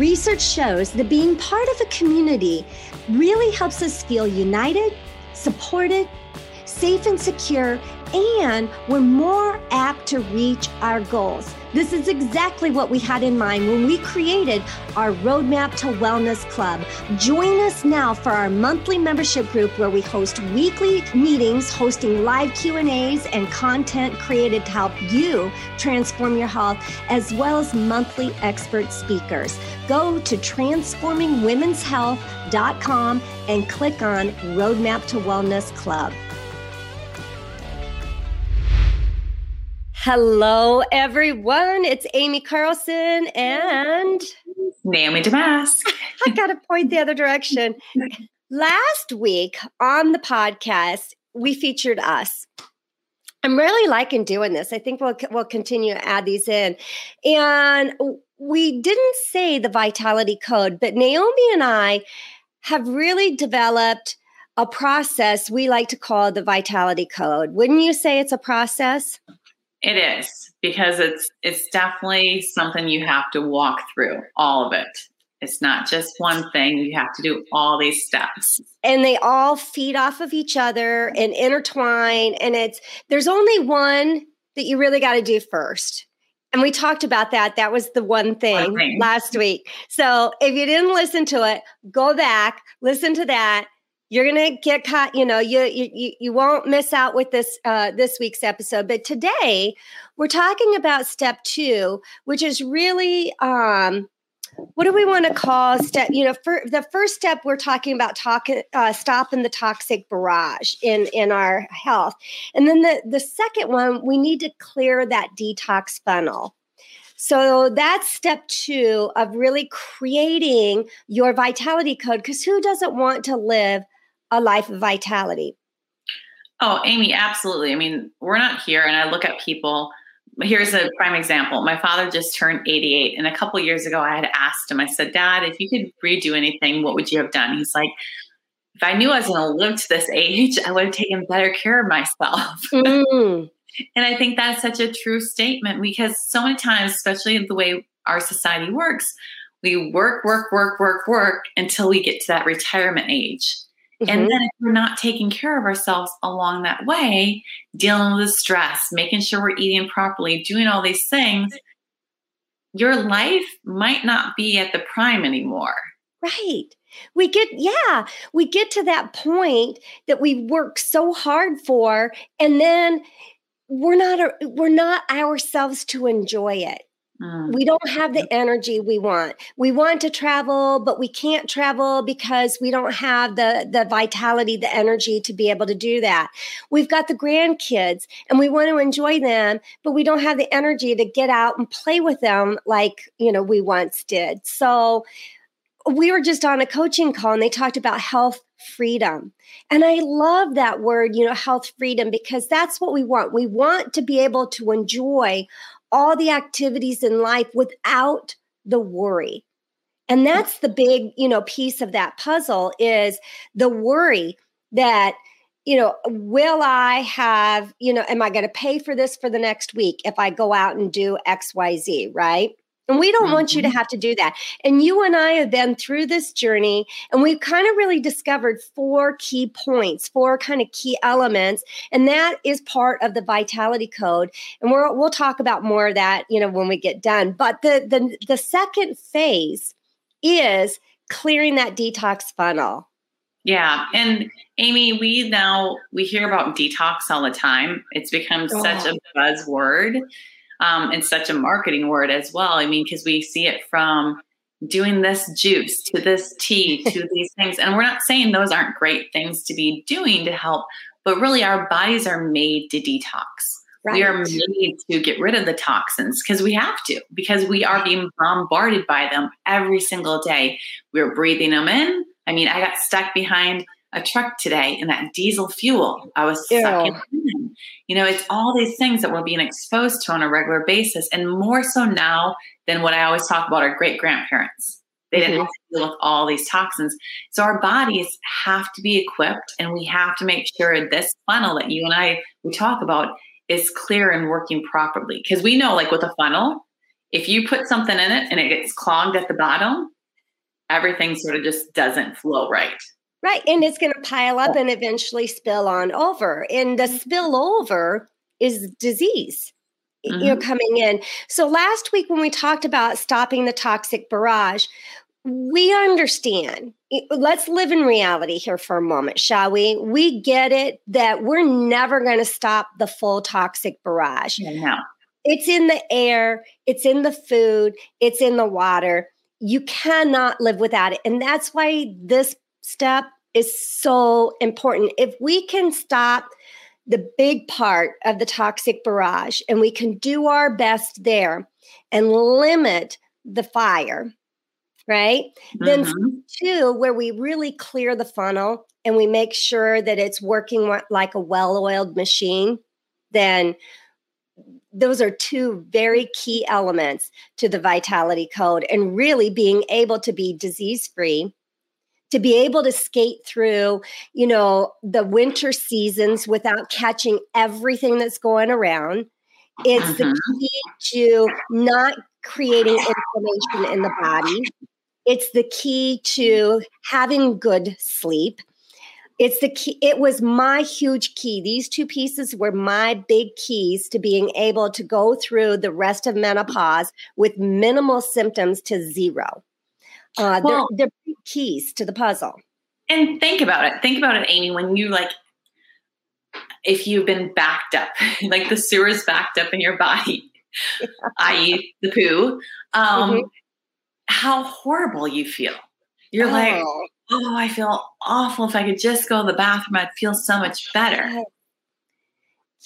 Research shows that being part of a community really helps us feel united, supported, safe and secure, and we're more apt to reach our goals. This is exactly what we had in mind when we created our Roadmap to Wellness Club. Join us now for our monthly membership group where we host weekly meetings, hosting live Q&As and content created to help you transform your health as well as monthly expert speakers. Go to transformingwomenshealth.com and click on Roadmap to Wellness Club. Hello, everyone. It's Aimee Carlson and Naomi Damask. I got to point the other direction. Last week on the podcast, we featured us. I'm really liking doing this. I think we'll we'll continue to add these in. And we didn't say the vitality code, but Naomi and I have really developed a process we like to call the vitality code. Wouldn't you say it's a process? It is because it's it's definitely something you have to walk through all of it. It's not just one thing. You have to do all these steps. And they all feed off of each other and intertwine and it's there's only one that you really got to do first. And we talked about that. That was the one thing, one thing last week. So if you didn't listen to it, go back, listen to that you're gonna get caught you know you you you won't miss out with this uh, this week's episode. But today we're talking about step two which is really um what do we want to call step you know for the first step we're talking about talking uh, stopping the toxic barrage in in our health. And then the the second one we need to clear that detox funnel. So that's step two of really creating your vitality code because who doesn't want to live a life of vitality. Oh, Aimee, absolutely. I mean, we're not here, and I look at people. Here's a prime example. My father just turned 88, and a couple years ago, I had asked him, I said, Dad, if you could redo anything, what would you have done? He's like, if I knew I was going to live to this age, I would have taken better care of myself. Mm. and I think that's such a true statement because so many times, especially the way our society works, we work, work, work, work, work until we get to that retirement age. Mm-hmm. And then if we're not taking care of ourselves along that way, dealing with the stress, making sure we're eating properly, doing all these things, your life might not be at the prime anymore. Right. We get, yeah, we get to that point that we work so hard for, and then we're not, we're not ourselves to enjoy it. Mm. We don't have the energy we want. We want to travel, but we can't travel because we don't have the, the vitality, the energy to be able to do that. We've got the grandkids and we want to enjoy them, but we don't have the energy to get out and play with them like, you know, we once did. So we were just on a coaching call and they talked about health freedom. And I love that word, you know, health freedom, because that's what we want. We want to be able to enjoy all the activities in life without the worry. And mm. that's the big, you know, piece of that puzzle is the worry that you know, will I have, you know, am I going to pay for this for the next week if I go out and do XYZ, right? And we don't want you to mm-hmm. have to do that. And you and I have been through this journey and we've kind of really discovered four key points, four kind of key elements. And that is part of the vitality code. And we're, we'll talk about more of that, you know, when we get done. But the, the, the second phase is clearing that detox funnel. Yeah. And Aimee, we now we hear about detox all the time. It's become oh. such a buzzword um, and such a marketing word as well. I mean, because we see it from doing this juice to this tea to these things. And we're not saying those aren't great things to be doing to help, but really our bodies are made to detox. Right. We are made to get rid of the toxins because we have to, because we are being bombarded by them every single day. We're breathing them in. I mean, I got stuck behind a truck today and that diesel fuel. I was sucking in. You know, it's all these things that we're being exposed to on a regular basis, and more so now than what I always talk about our great grandparents. They didn't mm-hmm. have to deal with all these toxins. So our bodies have to be equipped, and we have to make sure this funnel that you and I we talk about is clear and working properly. Because we know, like with a funnel, if you put something in it and it gets clogged at the bottom, everything sort of just doesn't flow right. Right. And it's going to pile up and eventually spill on over. And the spill over is disease. Mm-hmm. You know, mm-hmm. coming in. So last week when we talked about stopping the toxic barrage, we understand. Let's live in reality here for a moment, shall we? We get it that we're never going to stop the full toxic barrage. No. It's in the air, it's in the food, it's in the water. You cannot live without it. And that's why this step is so important. If we can stop the big part of the toxic barrage and we can do our best there and limit the fire, right? Mm-hmm. Then, two, where we really clear the funnel and we make sure that it's working like a well oiled machine, then those are two very key elements to the vitality code and really being able to be disease free to be able to skate through, you know, the winter seasons without catching everything that's going around. It's the mm-hmm. key to not creating inflammation in the body. It's the key to having good sleep. It's the key. It was my huge key. These two pieces were my big keys to being able to go through the rest of menopause with minimal symptoms to zero. Uh, well, they're, they're keys to the puzzle. And think about it. Think about it, Amy, when you like, if you've been backed up, like the sewer's backed up in your body, yeah. i.e., the poo, um, mm-hmm. how horrible you feel. You're oh. like, oh, I feel awful. If I could just go to the bathroom, I'd feel so much better. Yes.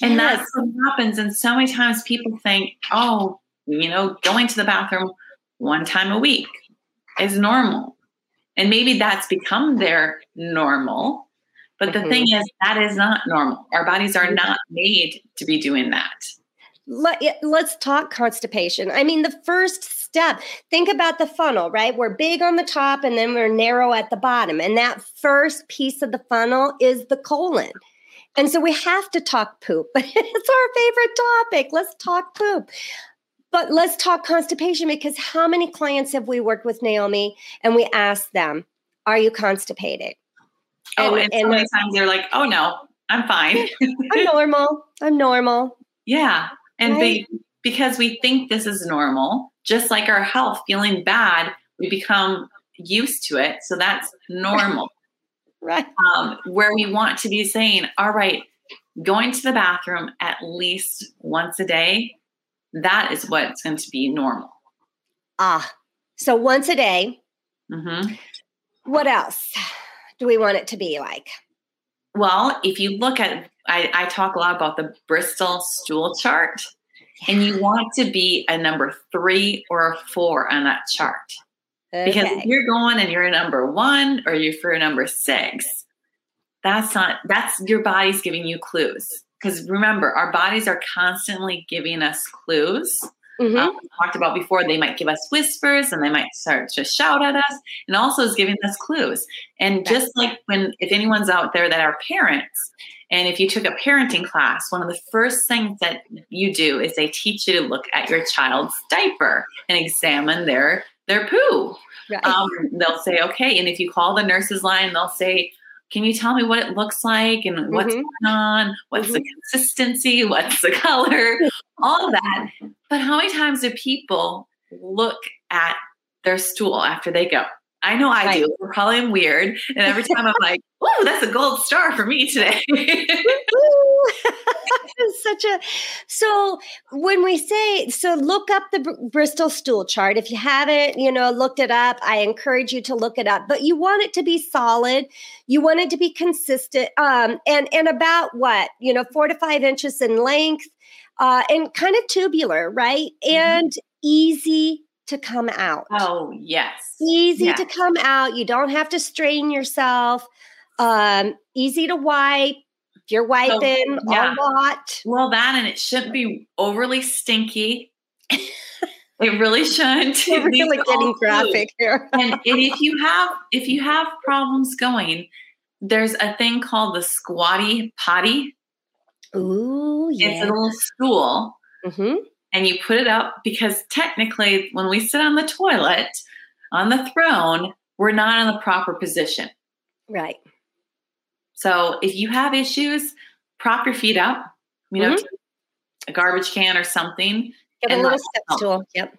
And that's what happens. And so many times people think, oh, you know, going to the bathroom one time a week, is normal. And maybe that's become their normal. But the mm-hmm. thing is, that is not normal. Our bodies are not made to be doing that. Let, us talk constipation. I mean, the first step, think about the funnel, right? We're big on the top and then we're narrow at the bottom. And that first piece of the funnel is the colon. And so we have to talk poop. but it's our favorite topic. Let's talk poop. But let's talk constipation because how many clients have we worked with, Naomi, and we ask them, Are you constipated? Oh, and, and so many times they're like, Oh, no, I'm fine. I'm normal. I'm normal. Yeah. And right? they, because we think this is normal, just like our health, feeling bad, we become used to it. So that's normal. right. Um, where we want to be saying, All right, going to the bathroom at least once a day that is what's going to be normal. Ah, so once a day. Mm-hmm. What else do we want it to be like? Well, if you look at, I, I talk a lot about the Bristol stool chart, yeah. and you want to be a number three or a four on that chart. Okay. Because if you're going and you're a number one or you're for a number six, that's not, that's your body's giving you clues because remember, our bodies are constantly giving us clues. Mm-hmm. Um, talked about before, they might give us whispers and they might start to shout at us, and also is giving us clues. And just like when, if anyone's out there that are parents, and if you took a parenting class, one of the first things that you do is they teach you to look at your child's diaper and examine their their poo. Right. Um, they'll say, okay, and if you call the nurse's line, they'll say, can you tell me what it looks like and what's mm-hmm. going on? What's mm-hmm. the consistency? What's the color? All that. But how many times do people look at their stool after they go? I know I right. do. Probably I'm weird. And every time I'm like, oh, that's a gold star for me today. Such a so when we say so look up the Br- Bristol stool chart if you haven't you know looked it up I encourage you to look it up but you want it to be solid you want it to be consistent um and and about what you know 4 to 5 inches in length uh, and kind of tubular, right? Mm-hmm. And easy to come out. Oh, yes. Easy yes. to come out. You don't have to strain yourself. Um, easy to wipe. If you're wiping so, yeah. a lot. Well, that and it shouldn't be overly stinky. It really shouldn't. We're really getting graphic here. and, and if you have if you have problems going, there's a thing called the squatty potty. Ooh, yeah. It's a little stool. Mm-hmm. And you put it up because technically, when we sit on the toilet, on the throne, we're not in the proper position. Right. So if you have issues, prop your feet up, you know, mm-hmm. a garbage can or something, Get a little step stool. Yep.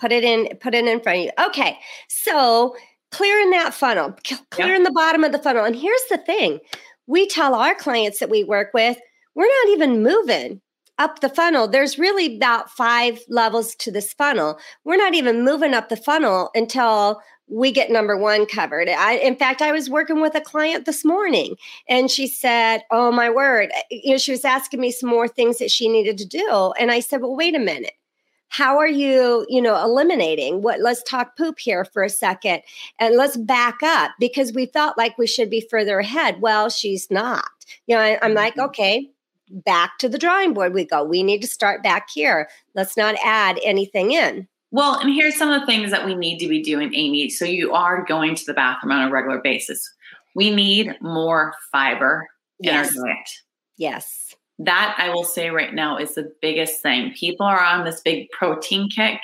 Put it in, put it in front of you. Okay. So clearing that funnel, clearing yep. the bottom of the funnel. And here's the thing we tell our clients that we work with, we're not even moving up the funnel. There's really about five levels to this funnel. We're not even moving up the funnel until we get number one covered. I, in fact, I was working with a client this morning and she said, Oh my word, you know, she was asking me some more things that she needed to do. And I said, Well, wait a minute. How are you, you know, eliminating what? Let's talk poop here for a second and let's back up because we felt like we should be further ahead. Well, she's not. You know, I, I'm like, mm-hmm. okay, back to the drawing board we go. We need to start back here. Let's not add anything in. Well, and here's some of the things that we need to be doing, Aimee. So you are going to the bathroom on a regular basis. We need more fiber yes. in our diet. Yes. That I will say right now is the biggest thing. People are on this big protein kick.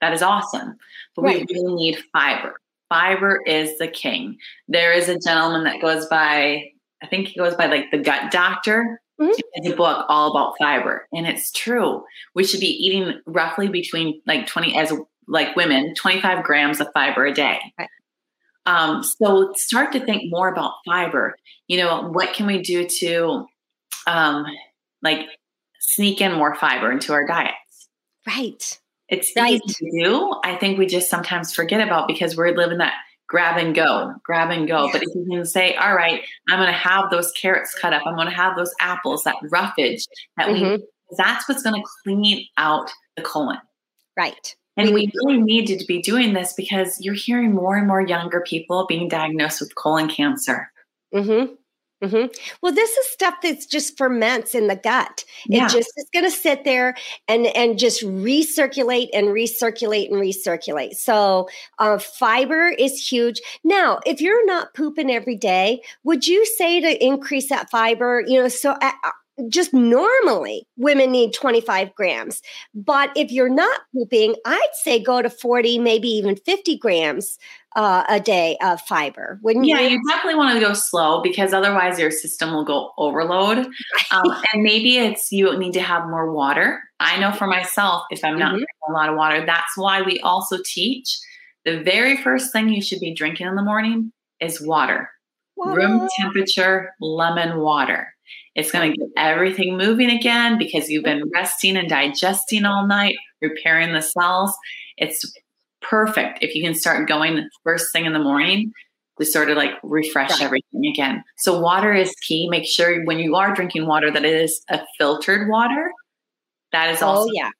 That is awesome. But right. we really need fiber. Fiber is the king. There is a gentleman that goes by, I think he goes by like the gut doctor. Mm-hmm. a book all about fiber, and it's true. We should be eating roughly between like twenty as like women, twenty five grams of fiber a day. Right. Um, so start to think more about fiber. You know, what can we do to um, like sneak in more fiber into our diets? Right. It's right. easy to do. I think we just sometimes forget about because we're living that grab and go, grab and go. But if you can say, all right, I'm going to have those carrots cut up, I'm going to have those apples, that roughage that mm-hmm. we, that's what's going to clean out the colon. Right. And we really needed to be doing this because you're hearing more and more younger people being diagnosed with colon cancer. Mm-hmm. Mm-hmm. Well, this is stuff that's just ferments in the gut. Yeah. It just is going to sit there and and just recirculate and recirculate and recirculate. So, uh, fiber is huge. Now, if you're not pooping every day, would you say to increase that fiber? You know, so. Uh just normally women need 25 grams. But if you're not pooping, I'd say go to 40, maybe even 50 grams uh, a day of fiber. Wouldn't yeah, you? you definitely want to go slow because otherwise your system will go overload. Um, and maybe it's you need to have more water. I know for myself, if I'm not mm-hmm. drinking a lot of water, that's why we also teach the very first thing you should be drinking in the morning is water. Room temperature lemon water. It's going to get everything moving again because you've been resting and digesting all night, repairing the cells. It's perfect if you can start going first thing in the morning to sort of like refresh everything again. So water is key. Make sure when you are drinking water that it is a filtered water. That is oh, also Oh yeah.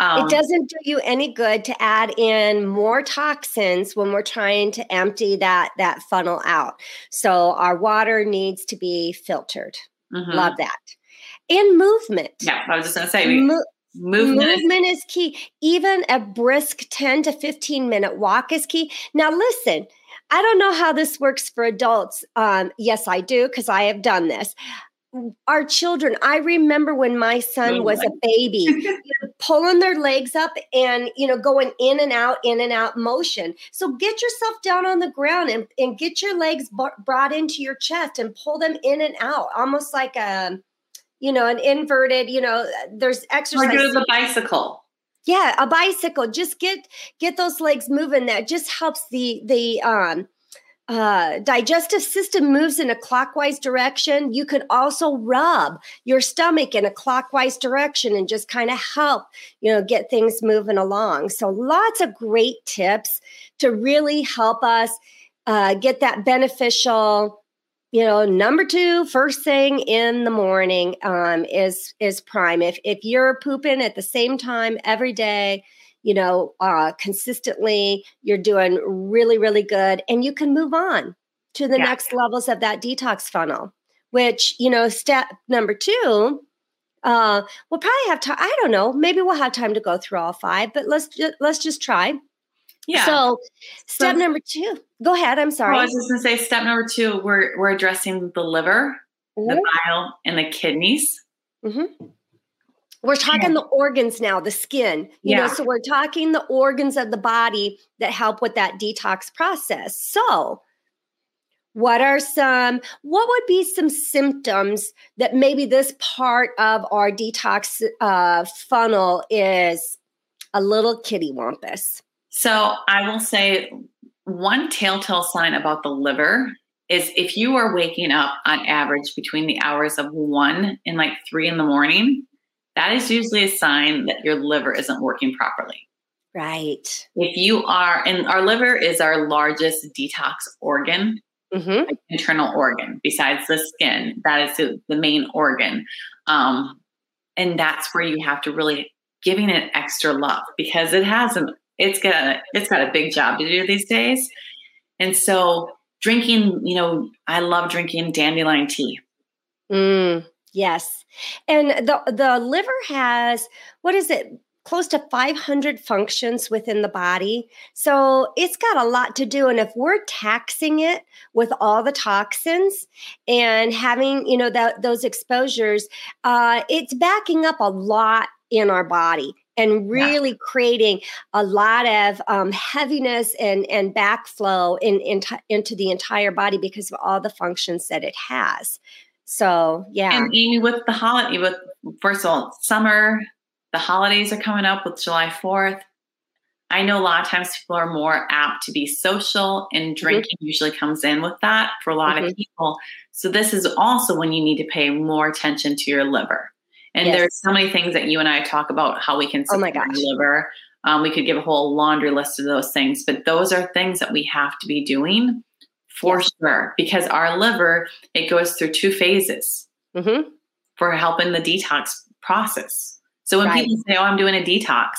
Um, it doesn't do you any good to add in more toxins when we're trying to empty that that funnel out. So our water needs to be filtered. Mm-hmm. Love that. And movement. Yeah, I was just going to say Mo- Movement, Movement is, is key. Even a brisk 10 to 15 minute walk is key. Now, listen, I don't know how this works for adults. Um, yes, I do, because I have done this. Our children, I remember when my son was a baby, pulling their legs up and you know going in and out, in and out motion. So get yourself down on the ground and, and get your legs b- brought into your chest and pull them in and out, almost like a you know, an inverted, you know, there's exercise. Or do the bicycle. Yeah, a bicycle. Just get get those legs moving. That just helps the the um uh, digestive system moves in a clockwise direction. You could also rub your stomach in a clockwise direction and just kind of help, you know, get things moving along. So lots of great tips to really help us uh, get that beneficial you know, number two, first thing in the morning um, is is prime. If if you're pooping at the same time every day, you know, uh, consistently, you're doing really, really good, and you can move on to the yeah. next levels of that detox funnel. Which you know, step number two, uh, we'll probably have time. I don't know. Maybe we'll have time to go through all five, but let's ju- let's just try. Yeah. So, step so, number two. Go ahead. I'm sorry. Well, I was just going to say, step number two. We're we're addressing the liver, mm-hmm. the bile, and the kidneys. Mm-hmm. We're talking yeah. the organs now, the skin. You yeah. know, so we're talking the organs of the body that help with that detox process. So, what are some what would be some symptoms that maybe this part of our detox uh, funnel is a little kitty wampus so I will say one telltale sign about the liver is if you are waking up on average between the hours of one and like three in the morning, that is usually a sign that your liver isn't working properly. Right. If you are, and our liver is our largest detox organ, mm-hmm. like internal organ, besides the skin. That is the, the main organ. Um, and that's where you have to really giving it extra love because it has an it's got it's got a big job to do these days. And so drinking, you know, I love drinking dandelion tea. Mm, yes. And the the liver has what is it? Close to 500 functions within the body. So it's got a lot to do. And if we're taxing it with all the toxins and having, you know, that, those exposures, uh, it's backing up a lot in our body and really yeah. creating a lot of um, heaviness and and backflow in, in into the entire body because of all the functions that it has. So yeah, and Aimee, with the holiday, with first of all, summer, the holidays are coming up with July Fourth. I know a lot of times people are more apt to be social, and mm-hmm. drinking mm-hmm. usually comes in with that for a lot mm-hmm. of people. So this is also when you need to pay more attention to your liver. And yes. there's so many things that you and I talk about how we can support oh my gosh. the liver. Um, we could give a whole laundry list of those things, but those are things that we have to be doing for sure because our liver it goes through two phases mm-hmm. for helping the detox process. So when right. people say, "Oh, I'm doing a detox,"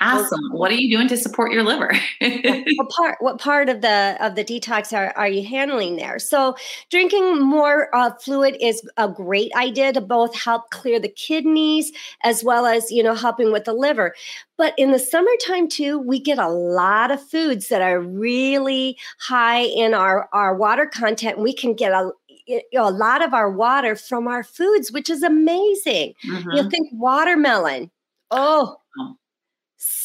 ask them what are you doing to support your liver? What part what part of the of the detox are, are you handling there? So drinking more uh, fluid is a great idea to both help clear the kidneys as well as you know helping with the liver. But in the summertime too we get a lot of foods that are really high in our our water content. And we can get a a lot of our water from our foods, which is amazing. Mm-hmm. You think watermelon. Oh, oh,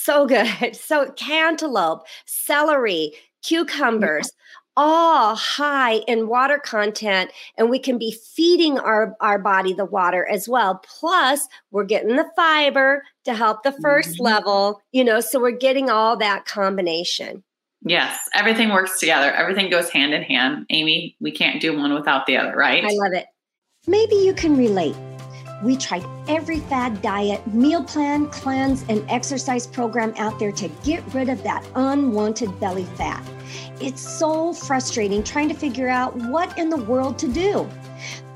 so good. So cantaloupe, celery, cucumbers, all high in water content and we can be feeding our, our body the water as well. Plus we're getting the fiber to help the 1st mm-hmm. level you know so we're getting all that combination. Yes everything works together. Everything goes hand in hand. Aimee we can't do one without the other right? I love it. Maybe you can relate we tried every fad diet, meal plan, cleanse, and exercise program out there to get rid of that unwanted belly fat. It's so frustrating trying to figure out what in the world to do.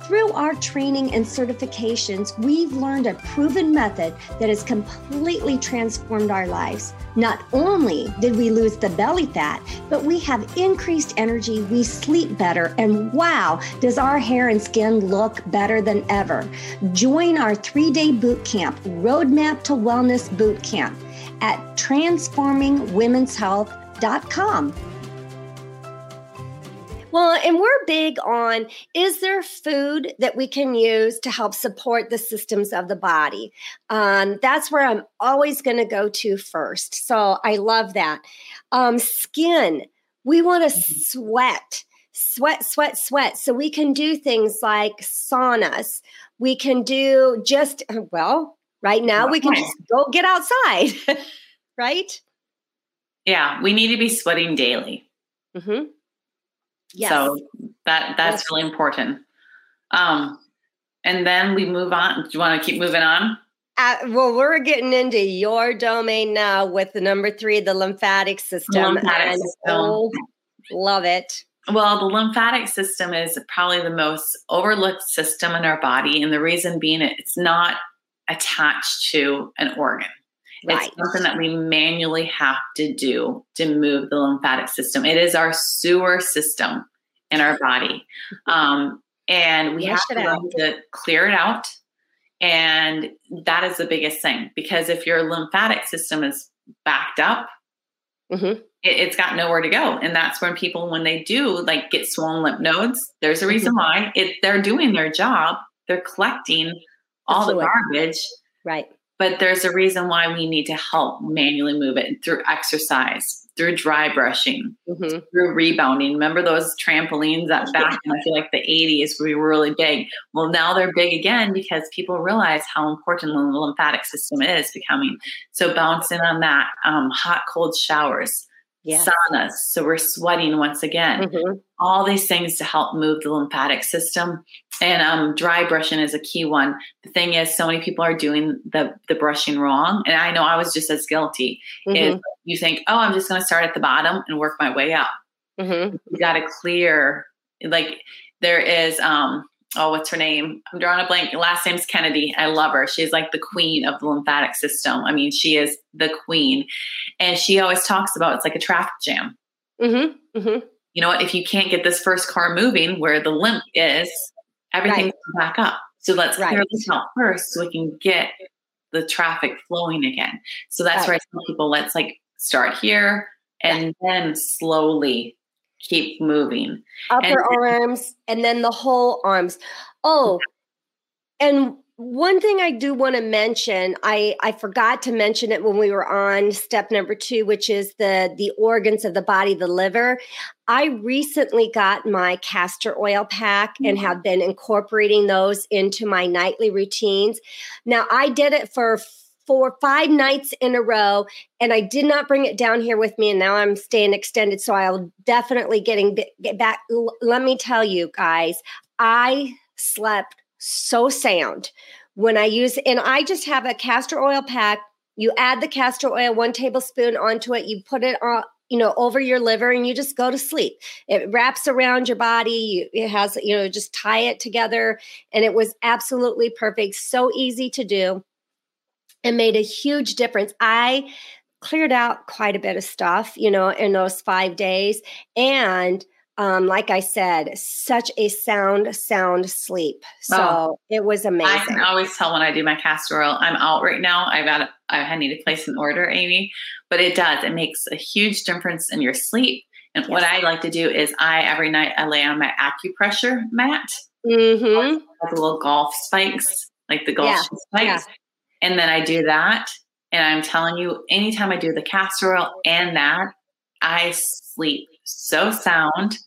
Through our training and certifications, we've learned a proven method that has completely transformed our lives. Not only did we lose the belly fat, but we have increased energy, we sleep better, and wow, does our hair and skin look better than ever. Join our three day boot camp, Roadmap to Wellness Boot Camp, at transformingwomenshealth.com. Well, and we're big on is there food that we can use to help support the systems of the body? Um, that's where I'm always going to go to first. So I love that. Um, skin, we want to mm-hmm. sweat, sweat, sweat, sweat. So we can do things like saunas. We can do just, well, right now we can just go get outside, right? Yeah, we need to be sweating daily. Mm-hmm. Yes. So that that's yes. really important. Um, and then we move on. Do you want to keep moving on? Uh, well, we're getting into your domain now with the number three, the lymphatic system. Lymphatic system. Oh, love it. Well, the lymphatic system is probably the most overlooked system in our body. And the reason being it's not attached to an organ. Right. It's something that we manually have to do to move the lymphatic system. It is our sewer system in our body. Um, and we have to, to clear it out. And that is the biggest thing because if your lymphatic system is backed up, mm-hmm. it, has got nowhere to go. And that's when people, when they do like get swollen lymph nodes, there's a reason mm-hmm. why it, they're doing their job. They're collecting all the garbage. Right. But there's a reason why we need to help manually move it through exercise, through dry brushing, mm-hmm. through rebounding. Remember those trampolines that back in I feel like the 80s we were really big. Well, now they're big again because people realize how important the lymphatic system is becoming. So bouncing on that, um, hot cold showers, yes. saunas. So we're sweating once again. Mm-hmm. All these things to help move the lymphatic system. And um, dry brushing is a key one. The thing is, so many people are doing the the brushing wrong, and I know I was just as guilty. Mm-hmm. Is you think, oh, I'm just going to start at the bottom and work my way up. Mm-hmm. You got to clear. Like there is, um, oh, what's her name? I'm drawing a blank. Last name's Kennedy. I love her. She's like the queen of the lymphatic system. I mean, she is the queen. And she always talks about it's like a traffic jam. Mm-hmm. Mm-hmm. You know what? If you can't get this first car moving where the lymph is, everything right. back up. So let's right. clear this out first so we can get the traffic flowing again. So that's right. where I tell people let's like start here and then slowly keep moving. Upper and- arms and then the whole arms. Oh, and one thing I do want to mention, I, I forgot to mention it when we were on step number two, which is the the organs of the body, the liver. I recently got my castor oil pack and mm-hmm. have been incorporating those into my nightly routines. Now I did it for four, five nights in a row, and I did not bring it down here with me. And now I'm staying extended, so I'll definitely getting get back. Let me tell you guys, I slept so sound when I use, and I just have a castor oil pack. You add the castor oil, one tablespoon onto it. You put it on, you know, over your liver and you just go to sleep. It wraps around your body. It has, you know, just tie it together. And it was absolutely perfect. So easy to do and made a huge difference. I cleared out quite a bit of stuff, you know, in those five days. And um, like I said, such a sound, sound sleep. So oh, it was amazing. I can always tell when I do my castor oil. I'm out right now. I've got, I need to place an order, Aimee, but it does. It makes a huge difference in your sleep. And yes. what I like to do is I every night I lay on my acupressure mat, mm-hmm. like little golf spikes, like the golf yeah. spikes, yeah. And then I do that. And I'm telling you, anytime I do the castor oil and that, I sleep so sound.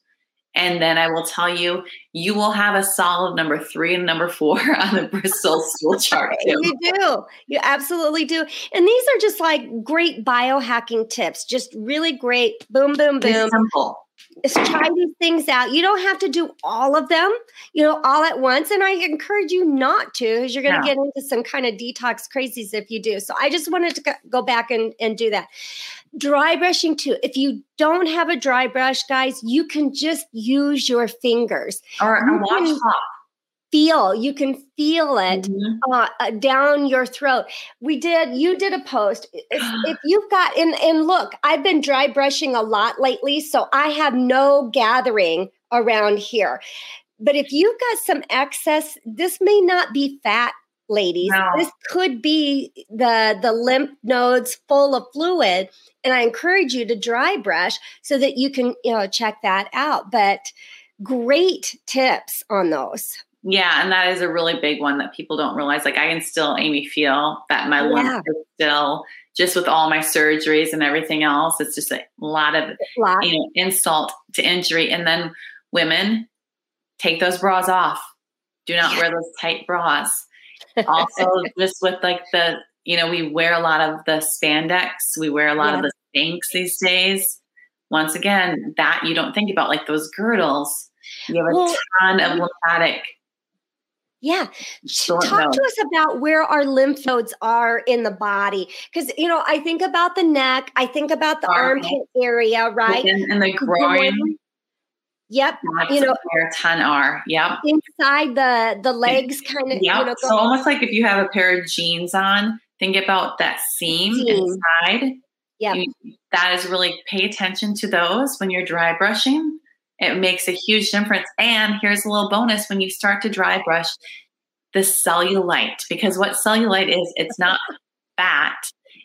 And then I will tell you, you will have a solid number three and number four on the Bristol stool chart. Too. You do. You absolutely do. And these are just like great biohacking tips, just really great. Boom, boom, boom. It's simple is try these things out. You don't have to do all of them, you know, all at once. And I encourage you not to, because you're going to get into some kind of detox crazies if you do. So I just wanted to go back and, and do that. Dry brushing too. If you don't have a dry brush, guys, you can just use your fingers. Or a washcloth feel you can feel it mm-hmm. uh, uh, down your throat. We did you did a post if, if you've got and and look i've been dry brushing a lot lately so i have no gathering around here. But if you've got some excess this may not be fat ladies. This could be the the lymph nodes full of fluid and i encourage you to dry brush so that you can you know check that out. But great tips on those yeah, and that is a really big one that people don't realize. Like I can still, Aimee, feel that my yeah. is still just with all my surgeries and everything else. It's just a lot of lot. you know insult to injury. And then women take those bras off. Do not yeah. wear those tight bras. Also, just with like the you know we wear a lot of the spandex. We wear a lot yeah. of the Spanx these days. Once again, that you don't think about like those girdles. You have a well, ton of lymphatic yeah. Talk notes. to us about where our lymph nodes are in the body. Because, you know, I think about the neck, I think about the armpit, armpit area, right? And, the groin. Yep. Lots you know, where a ton are. Yep. Inside the the legs, kind of. Yep. You know, so almost like if you have a pair of jeans on, think about that seam, seam. inside. Yeah. That is really pay attention to those when you're dry brushing. It makes a huge difference. And here's a little bonus when you start to dry brush the cellulite, because what cellulite is, it's not fat.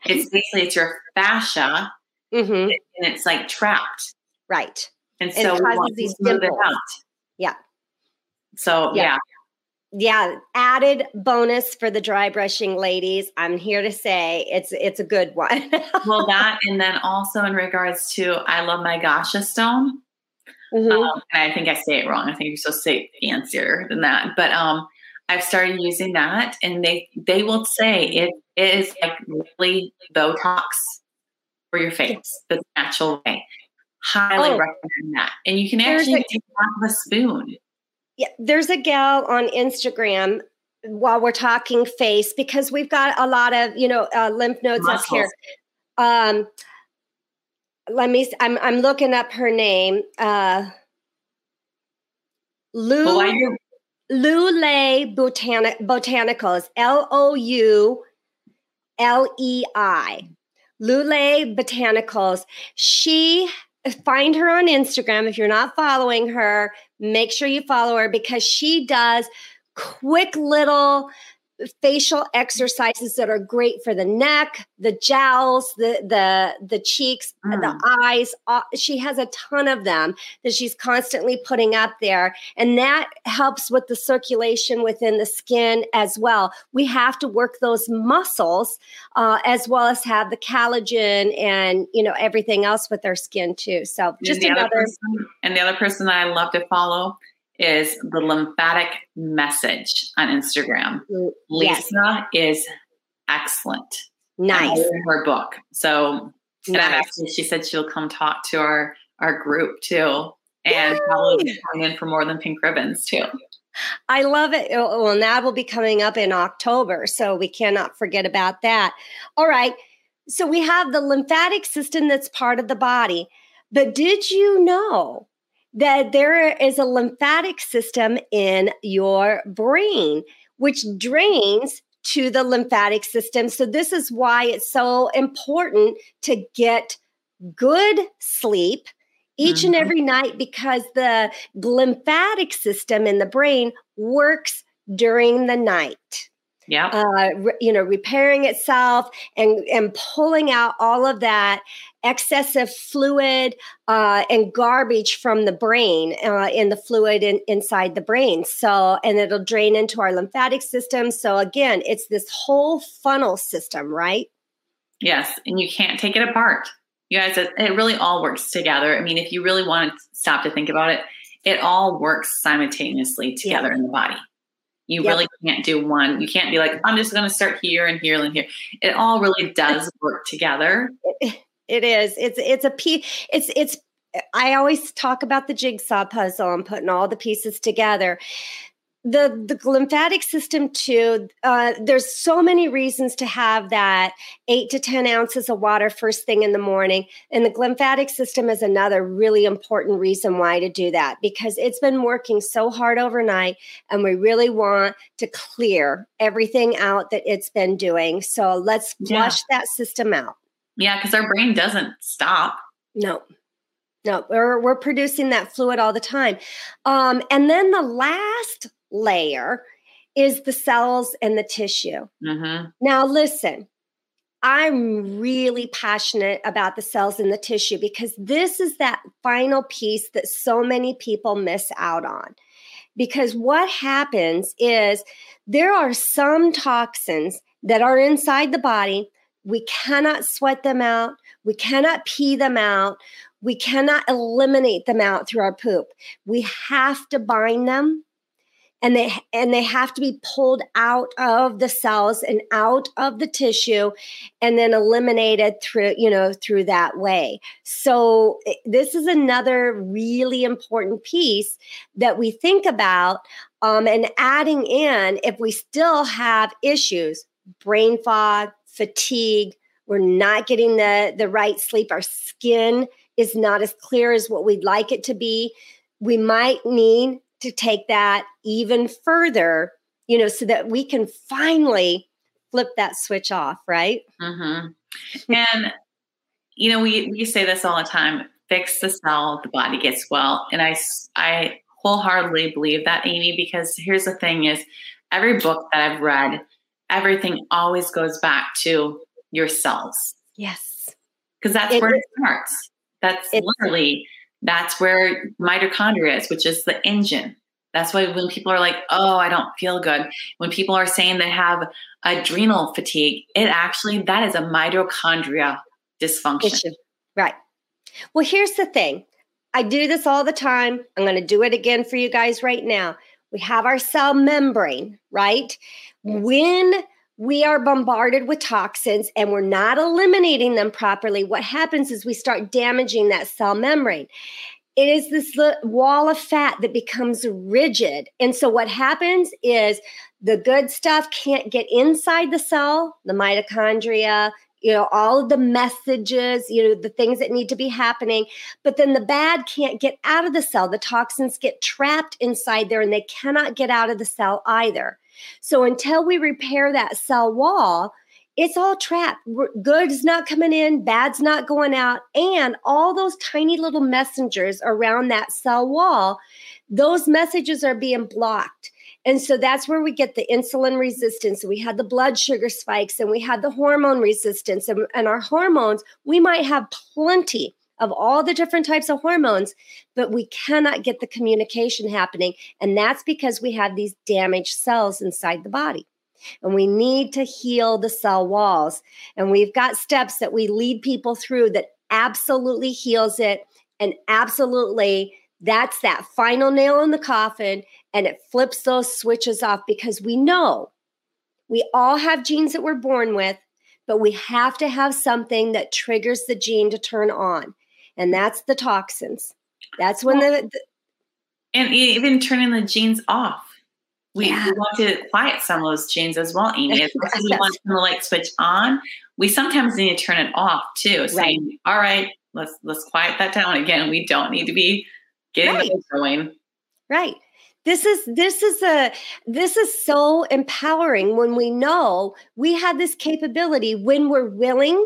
It's basically it's your fascia, mm-hmm. and it's like trapped. Right. And so it causes these dimples. Yeah. So yeah. yeah. Yeah, added bonus for the dry brushing ladies. I'm here to say it's it's a good one. well, that and then also in regards to I love my Gasha stone. Mm-hmm. Um, and I think I say it wrong. I think you're supposed to say fancier than that. But um, I've started using that, and they they will say it is like really Botox for your face, the natural way. Highly oh, recommend that. And you can actually a, take off a spoon. Yeah, there's a gal on Instagram while we're talking face because we've got a lot of you know uh, lymph nodes Muscles. up here. Um, let me. I'm I'm looking up her name. Uh, Lou. Well, Botanic Botanicals. L O U L E I. Lulei Botanicals. She find her on Instagram. If you're not following her, make sure you follow her because she does quick little facial exercises that are great for the neck, the jowls, the the the cheeks, mm. the eyes. She has a ton of them that she's constantly putting up there, and that helps with the circulation within the skin as well. We have to work those muscles uh, as well as have the collagen and you know everything else with our skin too. So just and another. Person, and the other person that I love to follow is the lymphatic message on Instagram. Mm, yes. Lisa is excellent. Nice. her book. So nice. and actually she said she'll come talk to our our group too. And Yay. probably coming in for more than pink ribbons too. I love it. Oh, well, that will be coming up in October. So we cannot forget about that. All right. So we have the lymphatic system that's part of the body. But did you know that there is a lymphatic system in your brain, which drains to the lymphatic system. So, this is why it's so important to get good sleep each mm-hmm. and every night because the lymphatic system in the brain works during the night yeah uh, re- you know repairing itself and and pulling out all of that excessive fluid uh, and garbage from the brain uh, in the fluid in, inside the brain so and it'll drain into our lymphatic system so again it's this whole funnel system right yes and you can't take it apart you guys it, it really all works together i mean if you really want to stop to think about it it all works simultaneously together yeah. in the body you yep. really can't do one. You can't be like, I'm just going to start here and here and here. It all really does work together. It is. It's it's a piece. It's it's. I always talk about the jigsaw puzzle and putting all the pieces together the the lymphatic system too uh, there's so many reasons to have that eight to ten ounces of water first thing in the morning and the lymphatic system is another really important reason why to do that because it's been working so hard overnight and we really want to clear everything out that it's been doing so let's flush yeah. that system out yeah because our brain doesn't stop no no, we're, we're producing that fluid all the time. Um, and then the last layer is the cells and the tissue. Mm-hmm. Now, listen, I'm really passionate about the cells and the tissue because this is that final piece that so many people miss out on. Because what happens is there are some toxins that are inside the body. We cannot sweat them out. We cannot pee them out. We cannot eliminate them out through our poop. We have to bind them and they and they have to be pulled out of the cells and out of the tissue and then eliminated through you know through that way so eh, this is another really important piece that we think about um, and adding in if we still have issues brain fog fatigue we're not getting the the right sleep our skin is not as clear as what we'd like it to be we might need to take that even further, you know, so that we can finally flip that switch off, right? Mm-hmm. And, you know, we, we say this all the time fix the cell, the body gets well. And I, I wholeheartedly believe that, Aimee, because here's the thing is every book that I've read, everything always goes back to yourselves. Yes. Because that's it, where it starts. That's literally that's where mitochondria is, which is the engine. That's why when people are like, "Oh, I don't feel good," when people are saying they have adrenal fatigue, it actually that is a mitochondria dysfunction. Issue. Right. Well, here's the thing. I do this all the time. I'm going to do it again for you guys right now. We have our cell membrane, right? When we are bombarded with toxins and we're not eliminating them properly, what happens is we start damaging that cell membrane. It is this wall of fat that becomes rigid. And so, what happens is the good stuff can't get inside the cell, the mitochondria, you know, all of the messages, you know, the things that need to be happening. But then the bad can't get out of the cell. The toxins get trapped inside there and they cannot get out of the cell either. So until we repair that cell wall, it's all trapped. Good's not coming in, bad's not going out. And all those tiny little messengers around that cell wall, those messages are being blocked. And so that's where we get the insulin resistance. We had the blood sugar spikes and we had the hormone resistance. And, and our hormones, we might have plenty of all the different types of hormones, but we cannot get the communication happening. And that's because we have these damaged cells inside the body. And we need to heal the cell walls. And we've got steps that we lead people through that absolutely heals it. And absolutely, that's that final nail in the coffin. And it flips those switches off because we know we all have genes that we're born with, but we have to have something that triggers the gene to turn on and that's the toxins. That's when well, the, the, and even turning the genes off. We, yeah. we, want to quiet some of those genes as well, Aimee. As much as we want the light switch on, we sometimes need to turn it off too. Saying, right. "All right, let's let's quiet that down again. We don't need to be getting right. going." Right this is this is a this is so empowering when we know we have this capability when we're willing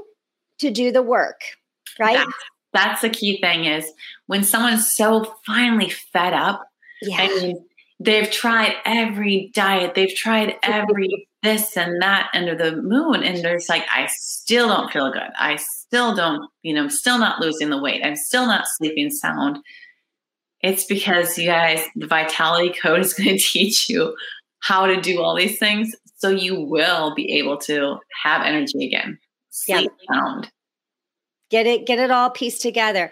to do the work right yeah that's the key thing is when someone's so finally fed up yeah. I mean, they've tried every diet, they've tried every this and that under the moon, and there's like, I still don't feel good. I still don't, you know, I'm still not losing the weight. I'm still not sleeping sound. It's because you guys, the vitality code is going to teach you how to do all these things so you will be able to have energy again, sleep yeah. sound get it get it all pieced together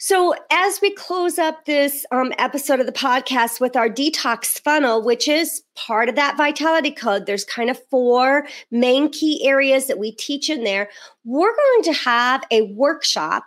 so, as we close up this um, episode of the podcast with our detox funnel, which is part of that vitality code, there's kind of four main key areas that we teach in there. We're going to have a workshop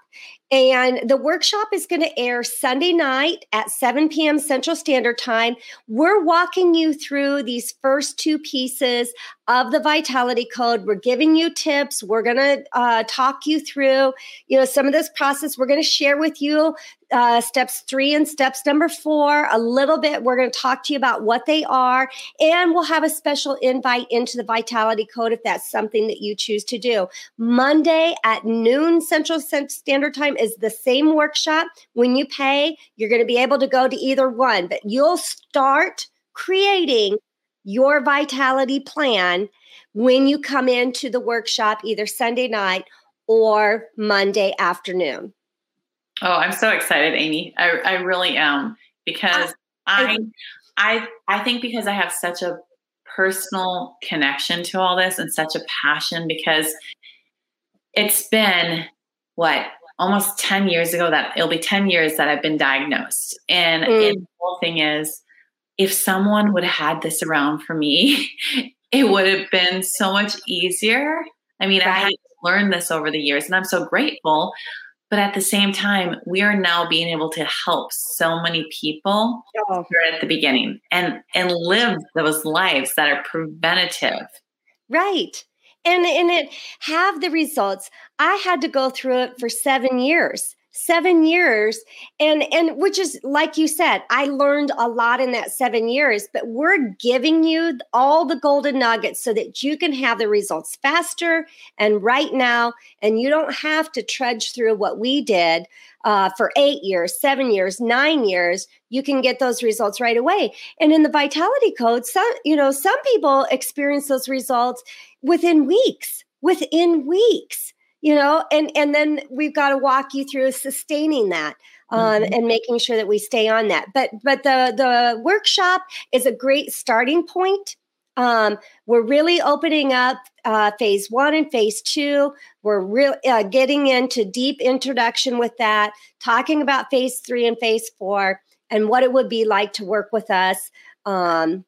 and the workshop is going to air Sunday night at 7 p.m. Central Standard Time. We're walking you through these first two pieces of the Vitality Code. We're giving you tips. We're going to uh, talk you through, you know, some of this process. We're going to share with you uh, steps three and steps number four a little bit. We're going to talk to you about what they are, and we'll have a special invite into the Vitality Code if that's something that you choose to do. Monday at noon Central Standard Time is the same workshop. When you pay, you're going to be able to go to either one, but you'll start creating your vitality plan when you come into the workshop either Sunday night or Monday afternoon. Oh, I'm so excited, Aimee. I, I really am because I, I, I think because I have such a personal connection to all this and such a passion because it's been what almost 10 years ago that it'll be 10 years that I've been diagnosed. And, mm. and the whole thing is if someone would have had this around for me, it would have been so much easier. I mean, right. I had learned this over the years and I'm so grateful. But at the same time, we are now being able to help so many people oh. at the beginning and and live those lives that are preventative. Right. And and it have the results. I had to go through it for 7 years seven years and and which is like you said i learned a lot in that seven years but we're giving you all the golden nuggets so that you can have the results faster and right now and you don't have to trudge through what we did uh, for eight years seven years nine years. You can get those results right away. And in the vitality code some you know some people experience those results within weeks within weeks you know and and then we've got to walk you through sustaining that um, mm-hmm. and making sure that we stay on that but but the the workshop is a great starting point um, we're really opening up uh, phase one and phase two. We're really uh, getting into deep introduction with that, talking about phase three and phase four, and what it would be like to work with us. Um,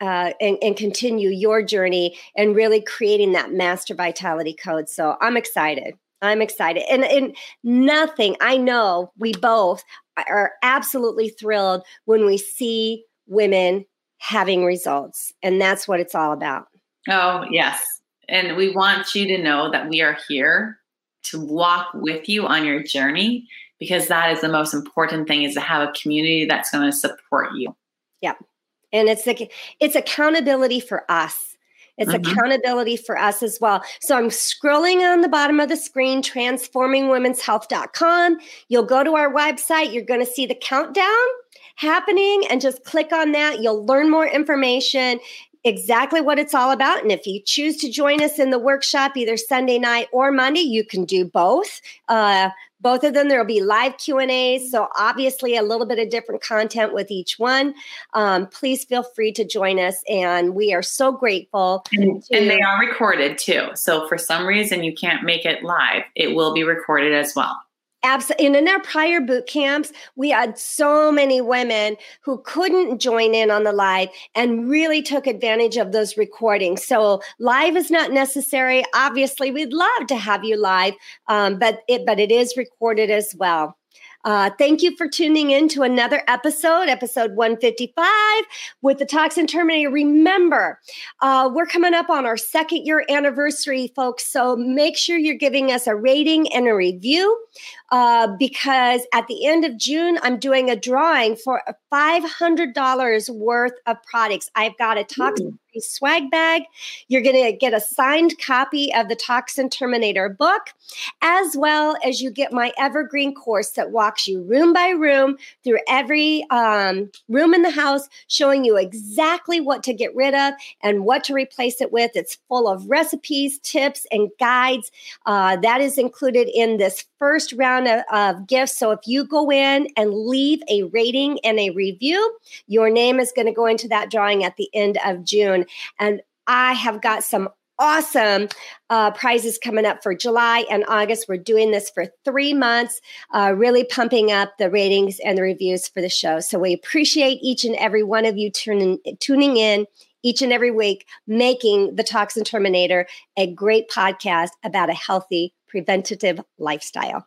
uh, and, and, continue your journey and really creating that master vitality code. So I'm excited. I'm excited. And, and nothing, I know we both are absolutely thrilled when we see women having results. And that's what it's all about. Oh, yes. And we want you to know that we are here to walk with you on your journey because that is the most important thing is to have a community that's going to support you. Yep and it's like it's accountability for us it's mm-hmm. accountability for us as well. So I'm scrolling on the bottom of the screen, transformingwomenshealth.com. You'll go to our website. You're going to see the countdown happening and just click on that. You'll learn more information exactly what it's all about. And if you choose to join us in the workshop, either Sunday night or Monday, you can do both. Uh, both of them there will be live q and a's so obviously a little bit of different content with each one um, please feel free to join us and we are so grateful and, to- and they are recorded too so for some reason you can't make it live it will be recorded as well Absolutely. And in our prior boot camps, we had so many women who couldn't join in on the live and really took advantage of those recordings. So live is not necessary. Obviously, we'd love to have you live, um, but it but it is recorded as well. Uh, thank you for tuning in to another episode, episode 155 with the Toxin Terminator. Remember, uh, we're coming up on our second year anniversary, folks. So make sure you're giving us a rating and a review uh, because at the end of June, I'm doing a drawing for $500 worth of products. I've got a toxin free swag bag. You're going to get a signed copy of the Toxin Terminator book, as well as you get my evergreen course that walks you room by room through every um, room in the house, showing you exactly what to get rid of and what to replace it with. It's full of recipes, tips, and guides. Uh, that is included in this first round of, of gifts. So if you go in and leave a rating and a review, your name is going to go into that drawing at the end of June. And I have got some awesome uh, prizes coming up for July and August. We're doing this for three months, uh, really pumping up the ratings and the reviews for the show. So we appreciate each and every one of you tuning, tuning in each and every week, making the Toxin Terminator a great podcast about a healthy preventative lifestyle.